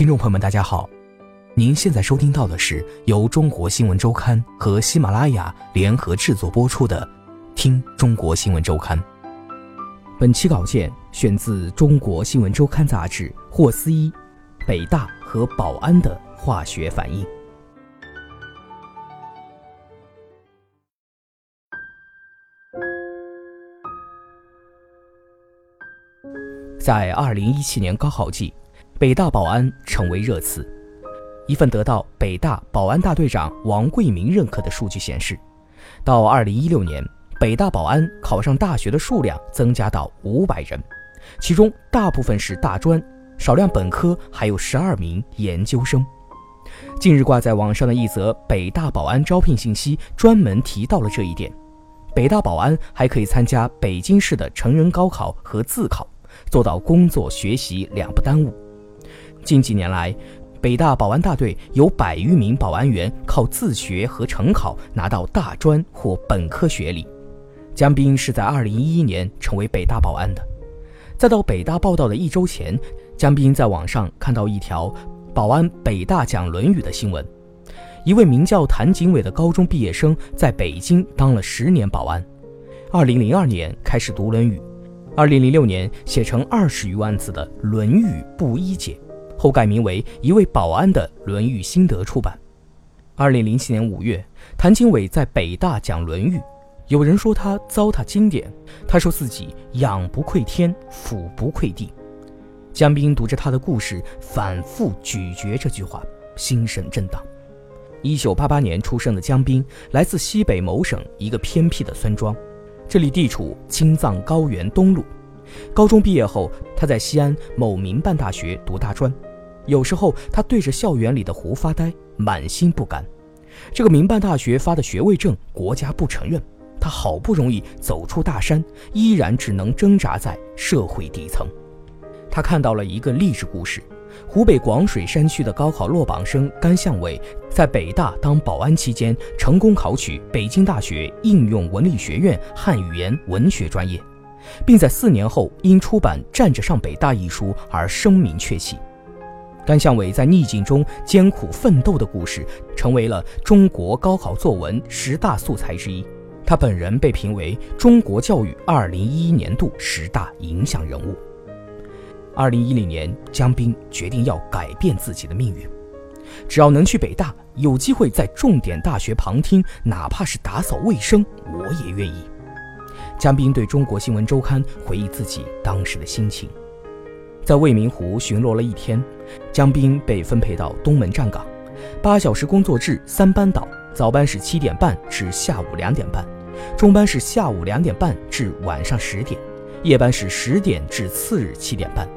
听众朋友们，大家好，您现在收听到的是由中国新闻周刊和喜马拉雅联合制作播出的《听中国新闻周刊》。本期稿件选自《中国新闻周刊》杂志霍思一，北大和保安的化学反应。在二零一七年高考季。北大保安成为热词。一份得到北大保安大队长王贵明认可的数据显示，到二零一六年，北大保安考上大学的数量增加到五百人，其中大部分是大专，少量本科，还有十二名研究生。近日挂在网上的一则北大保安招聘信息，专门提到了这一点。北大保安还可以参加北京市的成人高考和自考，做到工作学习两不耽误。近几年来，北大保安大队有百余名保安员靠自学和成考拿到大专或本科学历。江斌是在2011年成为北大保安的。在到北大报道的一周前，江斌在网上看到一条保安北大讲《论语》的新闻。一位名叫谭景伟的高中毕业生在北京当了十年保安，2002年开始读《论语》，2006年写成二十余万字的《论语布衣解》。后改名为一位保安的《论语心得》出版。二零零七年五月，谭经纬在北大讲《论语》，有人说他糟蹋经典，他说自己仰不愧天，俯不愧地。江斌读着他的故事，反复咀嚼这句话，心神震荡。一九八八年出生的江斌，来自西北某省一个偏僻的村庄，这里地处青藏高原东麓。高中毕业后，他在西安某民办大学读大专。有时候，他对着校园里的湖发呆，满心不甘。这个民办大学发的学位证，国家不承认。他好不容易走出大山，依然只能挣扎在社会底层。他看到了一个励志故事：湖北广水山区的高考落榜生甘向伟，在北大当保安期间，成功考取北京大学应用文理学院汉语言文学专业，并在四年后因出版《站着上北大》一书而声名鹊起。甘向伟在逆境中艰苦奋斗的故事，成为了中国高考作文十大素材之一。他本人被评为中国教育2011年度十大影响人物。2010年，江斌决定要改变自己的命运，只要能去北大，有机会在重点大学旁听，哪怕是打扫卫生，我也愿意。江斌对中国新闻周刊回忆自己当时的心情。在未名湖巡逻了一天，江斌被分配到东门站岗，八小时工作制，三班倒，早班是七点半至下午两点半，中班是下午两点半至晚上十点，夜班是十点至次日七点半。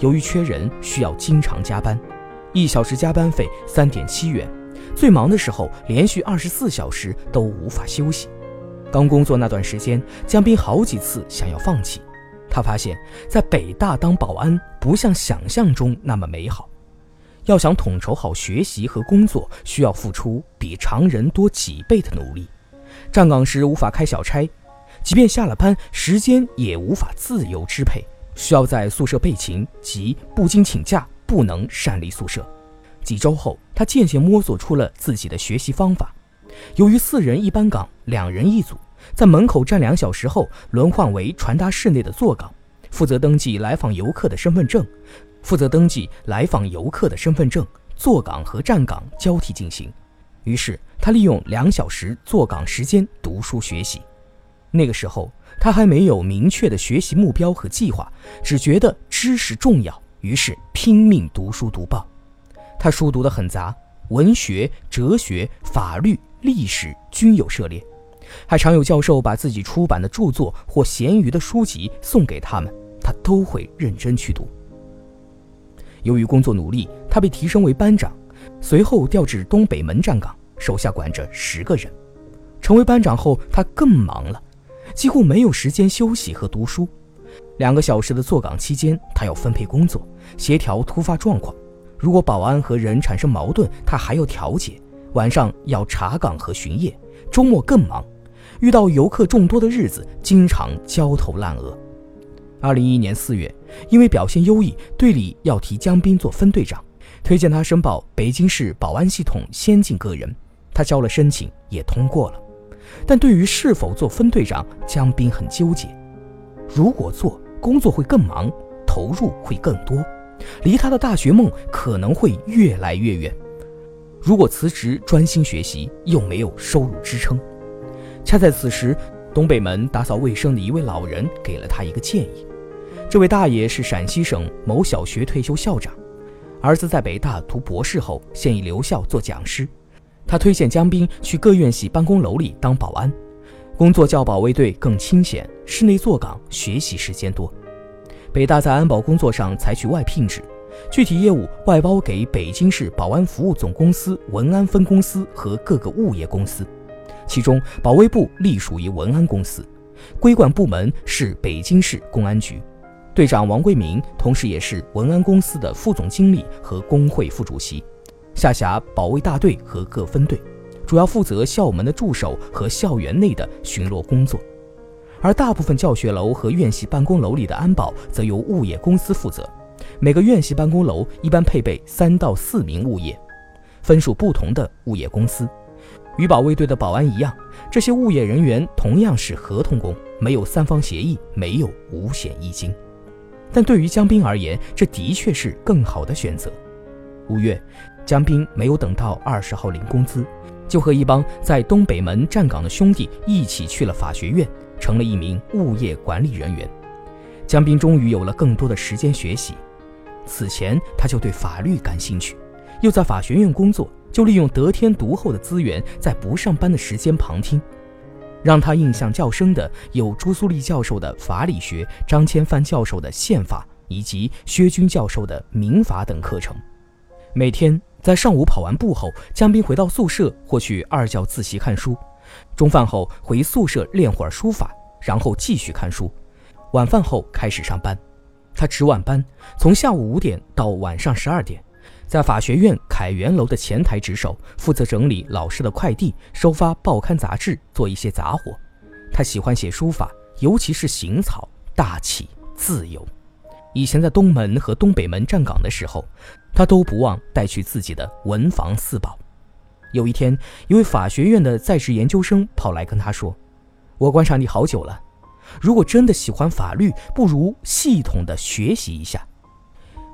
由于缺人，需要经常加班，一小时加班费三点七元，最忙的时候连续二十四小时都无法休息。刚工作那段时间，江斌好几次想要放弃。他发现，在北大当保安不像想象中那么美好，要想统筹好学习和工作，需要付出比常人多几倍的努力。站岗时无法开小差，即便下了班，时间也无法自由支配，需要在宿舍备勤及不经请假不能擅离宿舍。几周后，他渐渐摸索出了自己的学习方法。由于四人一班岗，两人一组。在门口站两小时后，轮换为传达室内的坐岗，负责登记来访游客的身份证，负责登记来访游客的身份证，坐岗和站岗交替进行。于是他利用两小时坐岗时间读书学习。那个时候他还没有明确的学习目标和计划，只觉得知识重要，于是拼命读书读报。他书读得很杂，文学、哲学、法律、历史均有涉猎。还常有教授把自己出版的著作或闲余的书籍送给他们，他都会认真去读。由于工作努力，他被提升为班长，随后调至东北门站岗，手下管着十个人。成为班长后，他更忙了，几乎没有时间休息和读书。两个小时的坐岗期间，他要分配工作，协调突发状况。如果保安和人产生矛盾，他还要调解。晚上要查岗和巡夜，周末更忙。遇到游客众多的日子，经常焦头烂额。二零一一年四月，因为表现优异，队里要提江斌做分队长，推荐他申报北京市保安系统先进个人。他交了申请，也通过了。但对于是否做分队长，江斌很纠结。如果做，工作会更忙，投入会更多，离他的大学梦可能会越来越远。如果辞职专心学习，又没有收入支撑。恰在此时，东北门打扫卫生的一位老人给了他一个建议。这位大爷是陕西省某小学退休校长，儿子在北大读博士后，现已留校做讲师。他推荐江斌去各院系办公楼里当保安，工作较保卫队更清闲，室内坐岗，学习时间多。北大在安保工作上采取外聘制，具体业务外包给北京市保安服务总公司文安分公司和各个物业公司，其中保卫部隶属于文安公司，规管部门是北京市公安局。队长王贵明同时也是文安公司的副总经理和工会副主席。下辖保卫大队和各分队，主要负责校门的驻守和校园内的巡逻工作，而大部分教学楼和院系办公楼里的安保则由物业公司负责。每个院系办公楼一般配备三到四名物业，分属不同的物业公司。与保卫队的保安一样，这些物业人员同样是合同工，没有三方协议，没有五险一金。但对于江斌而言，这的确是更好的选择。五月。江斌没有等到二十号领工资，就和一帮在东北门站岗的兄弟一起去了法学院，成了一名物业管理人员。江斌终于有了更多的时间学习。此前他就对法律感兴趣，又在法学院工作，就利用得天独厚的资源，在不上班的时间旁听。让他印象较深的有朱苏丽教授的法理学、张千帆教授的宪法以及薛军教授的民法等课程。每天。在上午跑完步后，江斌回到宿舍或去二教自习看书，中饭后回宿舍练会儿书法，然后继续看书。晚饭后开始上班，他值晚班，从下午五点到晚上十二点，在法学院凯源楼的前台值守，负责整理老师的快递、收发报刊杂志，做一些杂活。他喜欢写书法，尤其是行草，大气自由。以前在东门和东北门站岗的时候。他都不忘带去自己的文房四宝。有一天，一位法学院的在职研究生跑来跟他说：“我观察你好久了，如果真的喜欢法律，不如系统的学习一下。”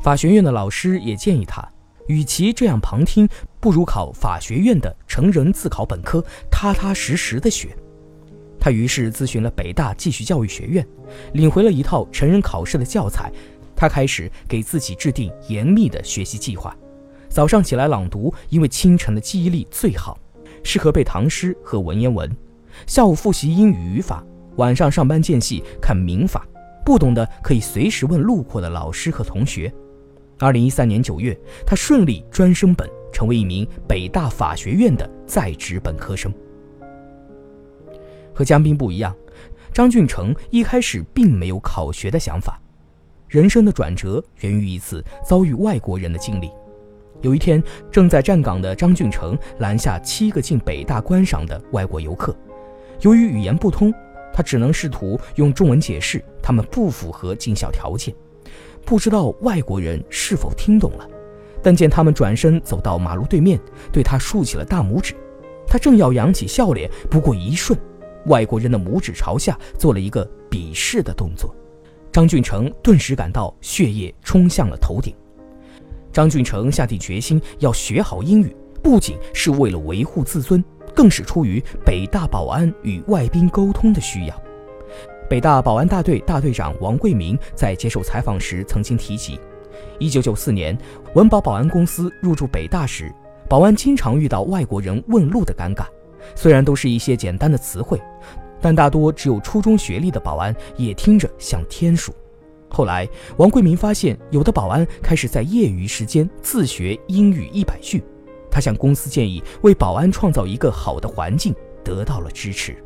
法学院的老师也建议他，与其这样旁听，不如考法学院的成人自考本科，踏踏实实的学。他于是咨询了北大继续教育学院，领回了一套成人考试的教材。他开始给自己制定严密的学习计划，早上起来朗读，因为清晨的记忆力最好，适合背唐诗和文言文；下午复习英语语法，晚上上班间隙看民法，不懂的可以随时问路过的老师和同学。二零一三年九月，他顺利专升本，成为一名北大法学院的在职本科生。和江斌不一样，张俊成一开始并没有考学的想法。人生的转折源于一次遭遇外国人的经历。有一天，正在站岗的张俊成拦下七个进北大观赏的外国游客，由于语言不通，他只能试图用中文解释他们不符合进校条件。不知道外国人是否听懂了，但见他们转身走到马路对面，对他竖起了大拇指。他正要扬起笑脸，不过一瞬，外国人的拇指朝下，做了一个鄙视的动作。张俊成顿时感到血液冲向了头顶。张俊成下定决心要学好英语，不仅是为了维护自尊，更是出于北大保安与外宾沟通的需要。北大保安大队大队长王贵明在接受采访时曾经提及，1994年文保保安公司入驻北大时，保安经常遇到外国人问路的尴尬，虽然都是一些简单的词汇。但大多只有初中学历的保安也听着像天书。后来，王桂明发现有的保安开始在业余时间自学英语一百句，他向公司建议为保安创造一个好的环境，得到了支持。